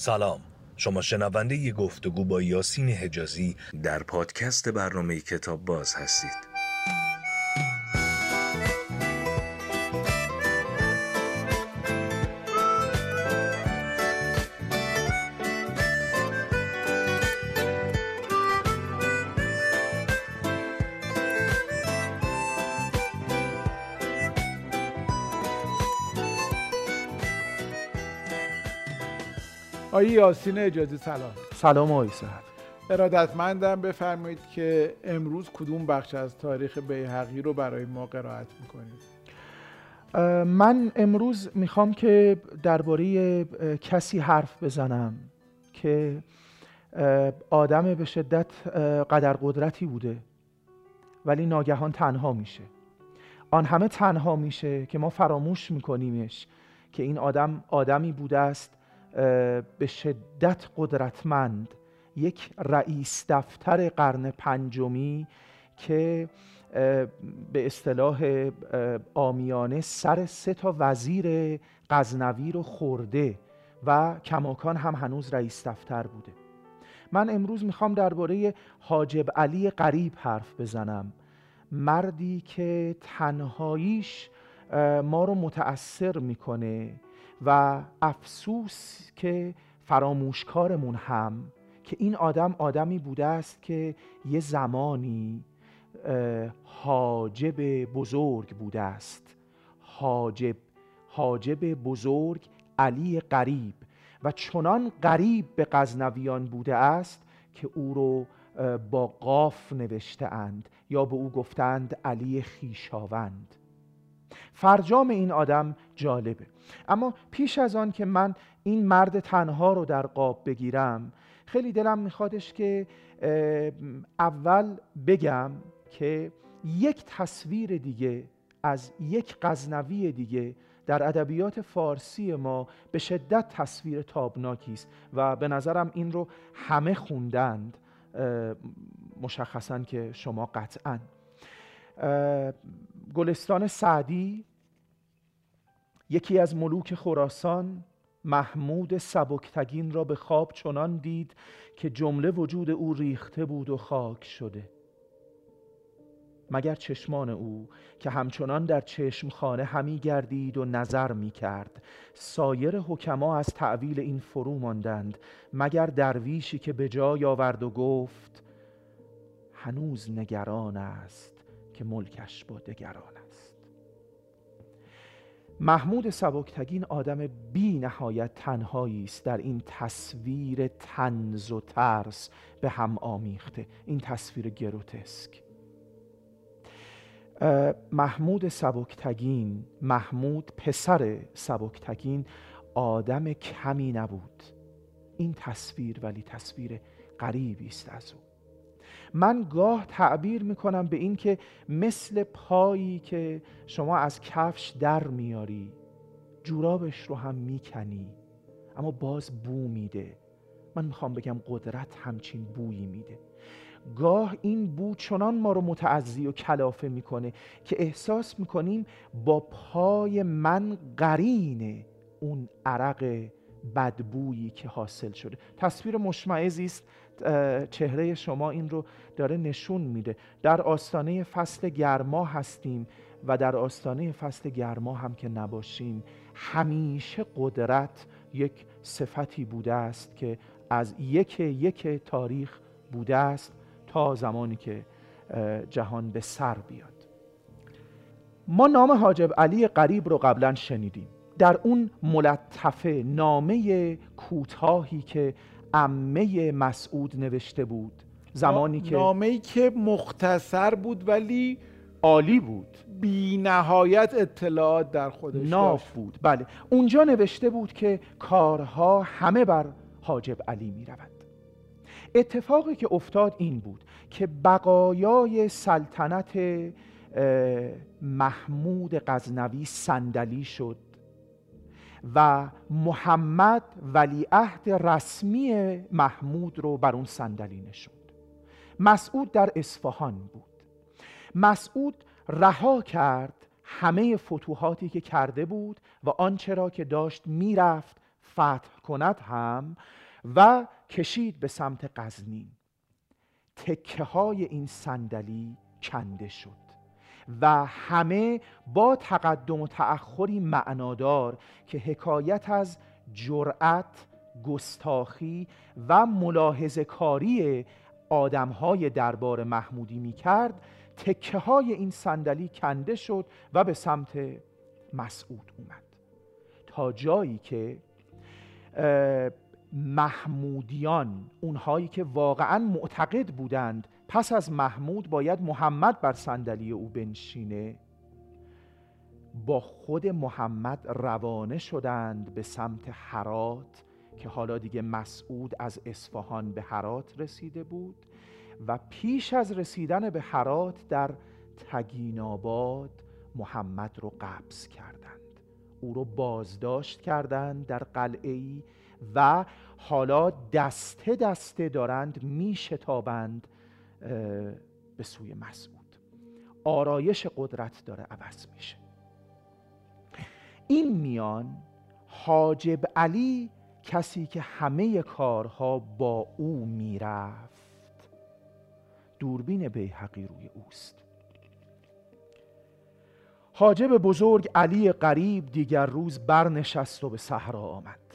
سلام. شما شنونده ی گفتگو با یاسین حجازی در پادکست برنامه کتاب باز هستید. آقای یاسین اجازه سلام. سلام آقای صاحب ارادتمندم بفرمایید که امروز کدوم بخش از تاریخ بیهقی رو برای ما قرائت می‌کنید؟ من امروز می‌خوام که درباره کسی حرف بزنم که آدم به شدت قدر قدرتی بوده ولی ناگهان تنها میشه. آن همه تنها میشه که ما فراموش میکنیمش که این آدم آدمی بوده است به شدت قدرتمند یک رئیس دفتر قرن پنجمی که به اصطلاح آمیانه سر سه تا وزیر غزنوی رو خورده و کماکان هم هنوز رئیس دفتر بوده. من امروز می‌خوام درباره حاجب علی قریب حرف بزنم. مردی که تنهاییش ما رو متأثر می‌کنه. و افسوس که فراموشکارمون هم که این آدم آدمی بوده است که یه زمانی حاجب بزرگ بوده است. حاجب حاجب بزرگ علی قریب. و چنان قریب به غزنویان بوده است که او رو با قاف نوشته اند یا به او گفتند علی خیشاوند. فرجام این آدم جالبه. اما پیش از آن که من این مرد تنها رو در قاب بگیرم خیلی دلم میخوادش که اول بگم که یک تصویر دیگه از یک غزنوی دیگه در ادبیات فارسی ما به شدت تصویر تابناکی است و به نظرم این رو همه خوندند مشخصا که شما قطعا. گلستان سعدی یکی از ملوک خراسان محمود سبکتگین را به خواب چنان دید که جمله وجود او ریخته بود و خاک شده. مگر چشمان او که همچنان در چشمخانه همی گردید و نظر می کرد؟ سایر حکما از تعویل این فرو ماندند. مگر درویشی که به جای آورد و گفت هنوز نگران است؟ که ملکش با دگران است. محمود سبکتگین آدم بی نهایت تنهایی است. در این تصویر تنز و ترس به هم آمیخته. این تصویر گروتسک. محمود سبکتگین محمود پسر سبکتگین آدم کمی نبود. این تصویر ولی تصویر غریبی است از او. من گاه تعبیر می‌کنم به این که مثل پایی که شما از کفش در میاری جورابش رو هم می‌کنی اما باز بو میده. من می‌خوام بگم قدرت همچین بویی میده. گاه این بو چنان ما رو متعذی و کلافه می‌کنه که احساس می‌کنیم با پای من قرین اون عرق بدبویی که حاصل شده. تصویر مشمعزی است. چهره شما این رو داره نشون میده. در آستانه فصل گرما هستیم و در آستانه فصل گرما هم که نباشیم همیشه قدرت یک صفتی بوده است که از یک یک تاریخ بوده است تا زمانی که جهان به سر بیاد. ما نام حاجب علی قریب رو قبلا شنیدیم. در اون ملطفه نامه کوتاهی که امه مسعود نوشته بود. زمانی که نامه که مختصر بود ولی عالی بود. بی نهایت اطلاعات در خودش ناف بود. بله. اونجا نوشته بود که کارها همه بر حاجب علی می رود اتفاقی که افتاد این بود که بقایای سلطنت محمود غزنوی صندلی شد. و محمد ولیعهد رسمی محمود رو بر اون صندلی نشوند. مسعود در اصفهان بود. مسعود رها کرد همه فتوحاتی که کرده بود و آنچه را که داشت می‌رفت فتح کند هم و کشید به سمت قزنین تکه های این صندلی کنده شد. و همه با تقدم و تأخری معنادار که حکایت از جرأت گستاخی و ملاحظه کاری آدم های دربار محمودی می کرد تکه های این صندلی کنده شد و به سمت مسعود اومد. تا جایی که محمودیان اونهایی که واقعا معتقد بودند پس از محمود باید محمد بر صندلی او بنشینه. با خود محمد روانه شدند به سمت حرات که حالا دیگه مسعود از اصفهان به حرات رسیده بود و پیش از رسیدن به حرات در تگیناباد محمد رو قبض کردند. او رو بازداشت کردند در قلعه و حالا دسته دسته دارند میشتابند به سوی مسعود آرایش قدرت داره عوض میشه. این میان حاجب علی کسی که همه کارها با او می‌رفت. دوربین بیحقی روی اوست. حاجب بزرگ علی قریب دیگر روز برنشست و به صحرا آمد.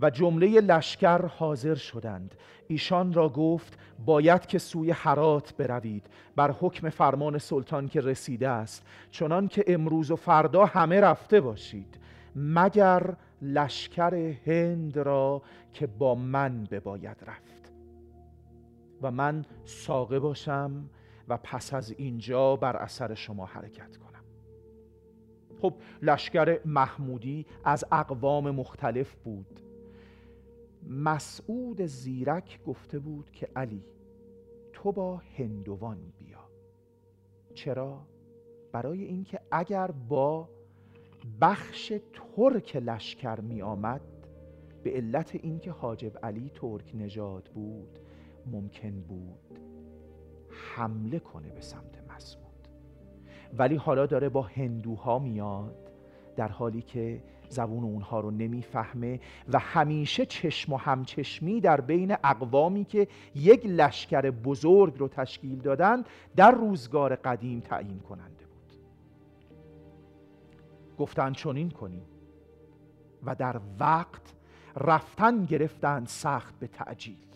و جمله لشکر حاضر شدند. ایشان را گفت باید که سوی حرات بروید. بر حکم فرمان سلطان که رسیده است. چنان که امروز و فردا همه رفته باشید. مگر لشکر هند را که با من بباید رفت. و من ساقه باشم و پس از اینجا بر اثر شما حرکت کنم. خب لشکر محمودی از اقوام مختلف بود. مسعود زیرک گفته بود که علی تو با هندوان بیا. چرا؟ برای اینکه اگر با بخش ترک لشکر می آمد به علت اینکه حاجب علی ترک نژاد بود ممکن بود حمله کنه به سمت مسعود. ولی حالا داره با هندوها میاد در حالی که زبون اونها رو نمی‌فهمه و همیشه چشم و همچشمی در بین اقوامی که یک لشکر بزرگ رو تشکیل دادن در روزگار قدیم تعیین کننده بود. گفتن چنین کنیم. و در وقت رفتن گرفتن سخت به تعجیل.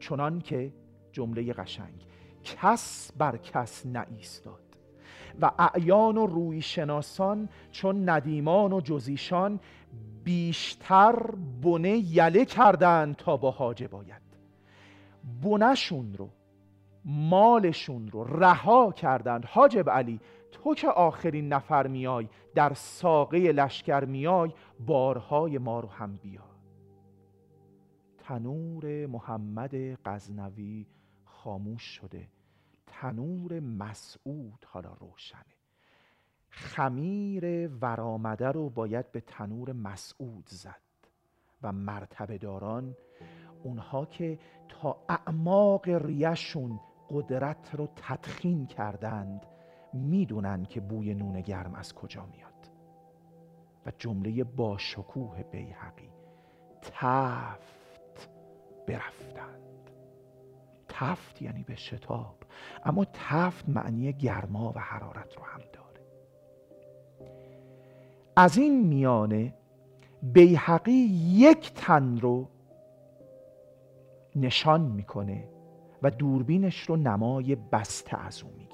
چنان که جمله قشنگ کس بر کس نایستاد. و اعیان و روی شناسان چون ندیمان و جزیشان بیشتر بنه یله کردند تا با حاجه باید بنشون رو مالشون رو رها کردند. حاجب علی تو که آخرین نفر میای در ساقه لشکر میای بارهای ما رو هم بیا. تنور محمد غزنوی خاموش شده. تنور مسعود حالا روشنه. خمیر ورآمده رو باید به تنور مسعود زد و مرتبه داران اونها که تا اعماق ریشون قدرت رو تدخین کردند می‌دونن که بوی نون گرم از کجا میاد. و جمله با شکوه بیحقی تفت برفتند. تفت یعنی به شتاب اما تفت معنی گرما و حرارت رو هم داره. از این میانه بیحقی یک تن رو نشان می‌کنه و دوربینش رو نمای بسته از می‌گیره.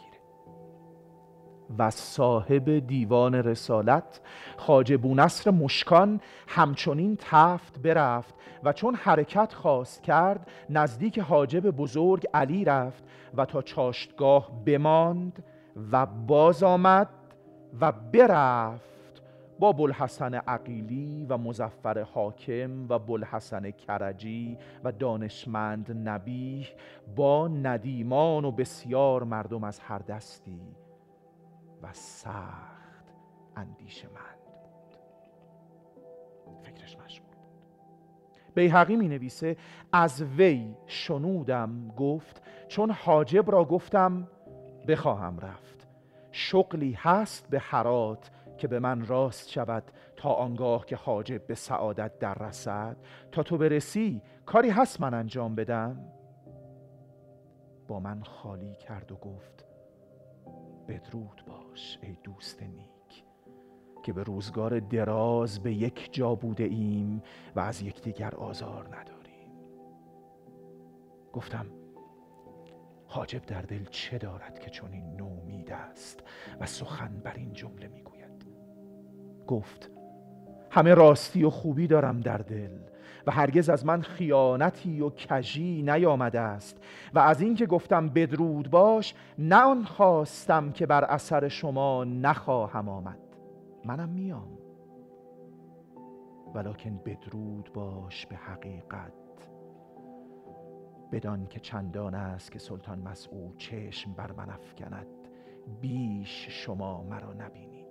و صاحب دیوان رسالت خاجه بونصر مشکان همچنین تفت برفت و چون حرکت خواست کرد نزدیک حاجب بزرگ علی رفت و تا چاشتگاه بماند و باز آمد و برفت با بلحسن عقیلی و مزفر حاکم و بلحسن کرجی و دانشمند نبیه با ندیمان و بسیار مردم از هر دستی. و سخت اندیشمند بود. فکرش مشغول بود. بیهقی می نویسه از وی شنودم گفت چون حاجب را گفتم بخواهم رفت. شغلی هست به حرات که به من راست شود تا آنگاه که حاجب به سعادت در رسد. تا تو برسی کاری هست من انجام بدم. با من خالی کرد و گفت بدرود باش ای دوست نیک که به روزگار دراز به یک جا بوده ایم و از یکدیگر آزار نداریم. گفتم حاجب در دل چه دارد که چون این نومید است و سخن بر این جمله می‌گوید؟ گفت همه راستی و خوبی دارم در دل. و هرگز از من خیانتی و کژی نیامده است. و از اینکه گفتم بدرود باش نه آن خواستم که بر اثر شما نخواهم آمد. منم میام. ولکن بدرود باش به حقیقت. بدان که چندان است که سلطان مسعود چشم بر من افکند بیش شما مرا نبینید.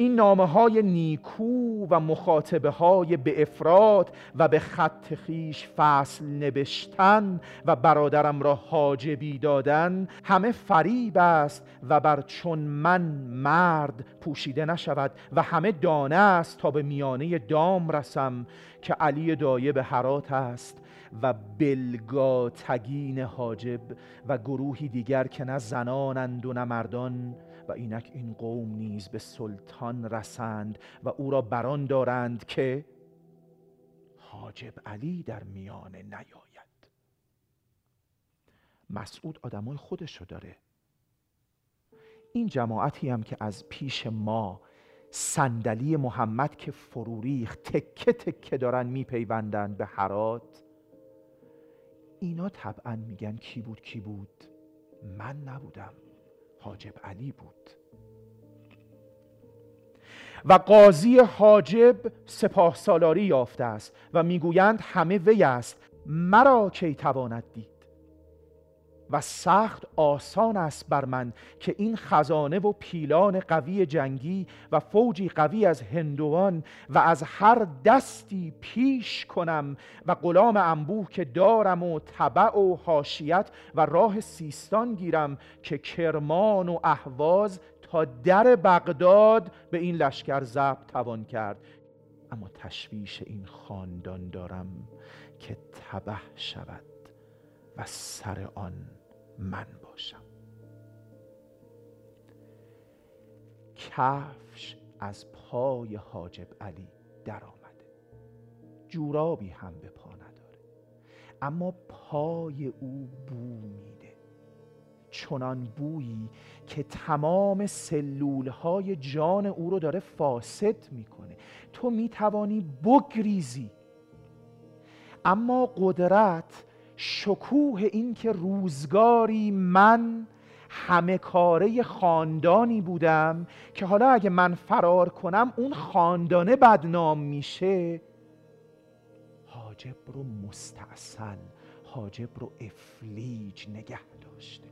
این نامه های نیکو و مخاطبه های به افراد و به خط خیش فصل نوشتن و برادرم را حاجبی دادن همه فریب است و بر چون من مرد پوشیده نشود و همه دانه است تا به میانه دام رسم که علی دایه به حرات است و بلگاتگین حاجب و گروهی دیگر که نه زنانند و نه مردان و اینک این قوم نیز به سلطان رسند و او را بران دارند که حاجب علی در میانه نیاید. مسعود آدمای خودشو داره. این جماعتی هم که از پیش ما صندلی محمد که فروریخ تکه تکه دارن میپیوندند به حرات اینا طبعا میگن کی بود کی بود؟ من نبودم. حاجب علی بود. و قاضی حاجب سپاه سالاری یافته است و می‌گویند همه وی است مرا کی تواند دید؟ و سخت آسان است بر من که این خزانه و پیلان قوی جنگی و فوجی قوی از هندوان و از هر دستی پیش کنم و غلام انبوه که دارم و طبع و حاشیت و راه سیستان گیرم که کرمان و اهواز تا در بغداد به این لشکر ضبط توان کرد. اما تشویش این خاندان دارم که تبه شود. و سر آن من باشم. کفش از پای حاجب علی در آمده. جورابی هم به پا نداره اما پای او بو میده. چنان بویی که تمام سلول های جان او رو داره فاسد می‌کنه. تو می‌توانی بگریزی. اما قدرت شکوه این که روزگاری من همه کاره خاندانی بودم که حالا اگه من فرار کنم اون خاندانه بدنام میشه حاجب رو مستاصل حاجب رو افلیج نگه داشته.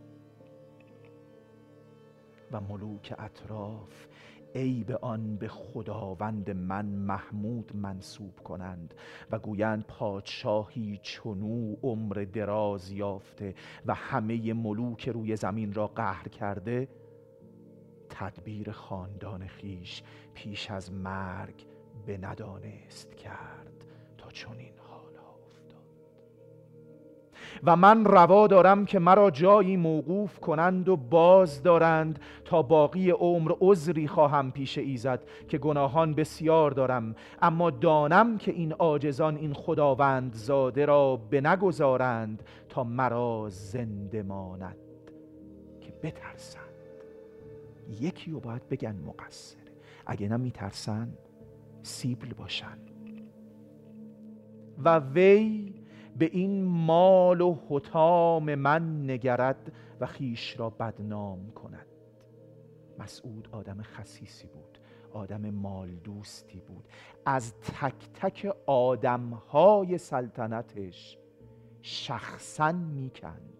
و ملوک اطراف عیب آن به خداوند من محمود منصوب کنند و گویند پادشاهی چنو عمر دراز یافته و همه ملوک روی زمین را قهر کرده تدبیر خاندان خیش پیش از مرگ به ندانست کرد تا چنین و من روا دارم که مرا جایی موقوف کنند و باز دارند تا باقی عمر عذری خواهم پیش ایزد که گناهان بسیار دارم. اما دانم که این عاجزان این خداوند زاده را به نگذارند تا مرا زنده ماند که بترسند. یکی رو باید بگن مقصره اگه نه میترسن سیبل باشن. و وی به این مال و حتام من نگرد و خیش را بدنام کند. مسعود آدم خصیصی بود آدم مال دوستی بود. از تک تک آدمهای سلطنتش شخصا می‌کند.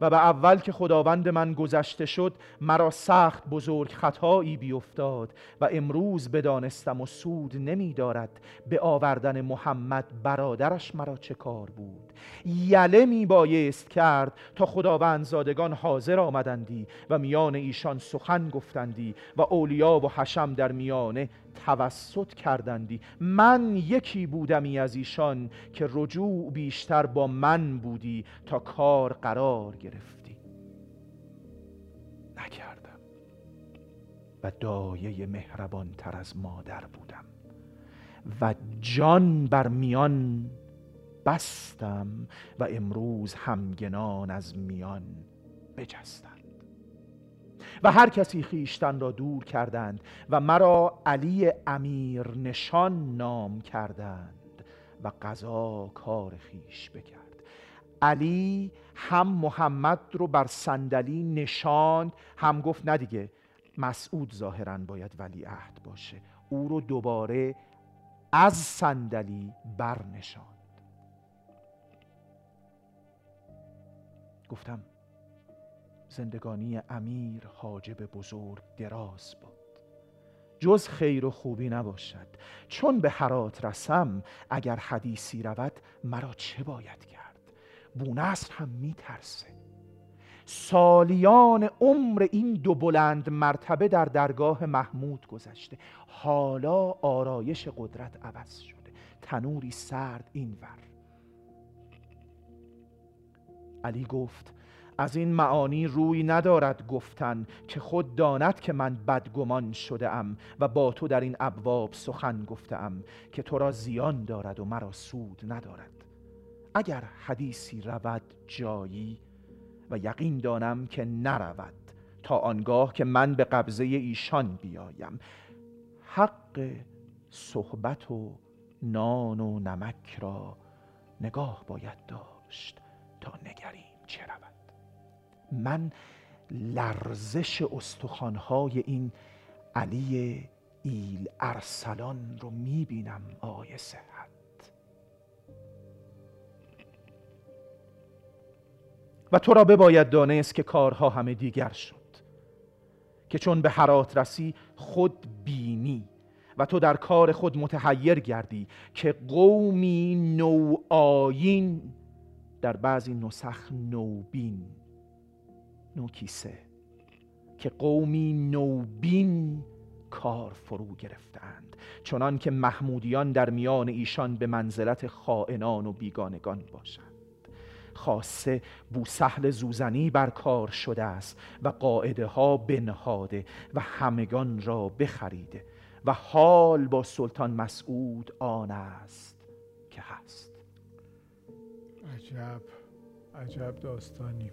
و به اول که خداوند من گذشته شد مرا سخت بزرگ خطایی بیفتاد و امروز بدانستم و سود نمی دارد به آوردن محمد برادرش مرا چه کار بود. یله می بایست کرد تا خداوند زادگان حاضر آمدندی و میان ایشان سخن گفتندی و اولیا و حشم در میانه توسط کردندی. من یکی بودمی از ایشان که رجوع بیشتر با من بودی تا کار قرار گرفتی؟ نکردم. و دایه مهربان تر از مادر بودم. و جان بر میان بستم و امروز همگنان از میان بجستم و هر کسی خیشتن را دور کردند و مرا علی امیر نشان نام کردند و قضا کار خیش بکرد. علی هم محمد رو بر صندلی نشاند. هم گفت نه دیگه مسعود ظاهرا باید ولی عهد باشه. او رو دوباره از صندلی برنشاند. گفتم زندگانی امیر حاجب بزرگ دراز بود. جز خیر و خوبی نباشد. چون به حرات رسم اگر حدیثی رود مرا چه باید کرد؟ بونصر هم میترسه. سالیان عمر این دو بلند مرتبه در درگاه محمود گذشته. حالا آرایش قدرت عوض شده. تنوری سرد اینور علی گفت از این معانی روی ندارد گفتن که خود داند که من بدگمان شده ام و با تو در این ابواب سخن گفته ام که تو را زیان دارد و مرا سود ندارد. اگر حدیثی رود جایی و یقین دانم که نرود تا آنگاه که من به قبضه ایشان بیایم. حق صحبت و نان و نمک را نگاه باید داشت تا نگریم چه رود. من لرزش استخوانهای این علی ایل ارسلان رو می‌بینم صحت و تو را بباید دانست که کارها همه دیگر شد. که چون به حرات رسی خود بینی و تو در کار خود متحیر گردی که قومی نو آین در بعضی نسخ نوبین نوکیسه که قومی نوبین کار فرو گرفتند. چنان که محمودیان در میان ایشان به منزلت خائنان و بیگانگان باشند. خاصه بوسهل زوزنی بر کار شده است و قاعده ها بنهاده و همگان را بخریده و حال با سلطان مسعود آن است که هست. عجب عجب داستانی.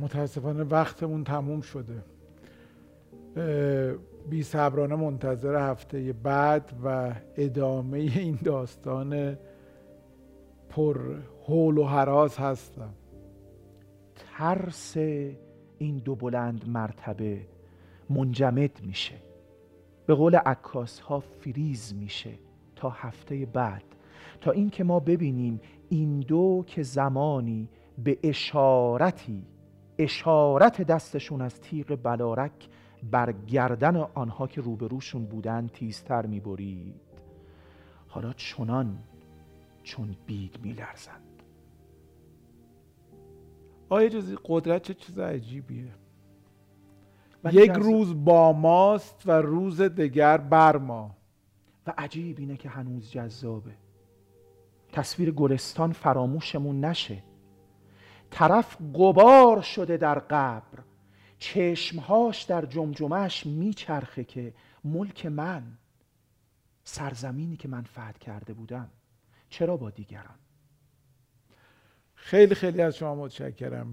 متاسفانه وقتمون تموم شده. بی صبرانه منتظر هفته بعد و ادامه این داستان پر حول و حراس هستم. ترس این دو بلند مرتبه منجمد میشه. به قول عکاس ها فریز میشه تا هفته بعد. تا اینکه ما ببینیم این دو که زمانی به اشارتی اشارت دستشون از تیغ بلارک بر گردن آنها که روبروشون بودن تیزتر می‌برید. حالا چنان چون بید میلرزند آیا جزی قدرت چه چیز عجیبیه؟ یک روز با ماست و روز دگر بر ما. و عجیب اینه که هنوز جذابه. تصویر گلستان فراموشمون نشه. طرف قبار شده در قبر. چشمهاش در جمجمهش میچرخه که ملک من سرزمینی که من فتح کرده بودم. چرا با دیگران؟ خیلی خیلی از شما متشکرم.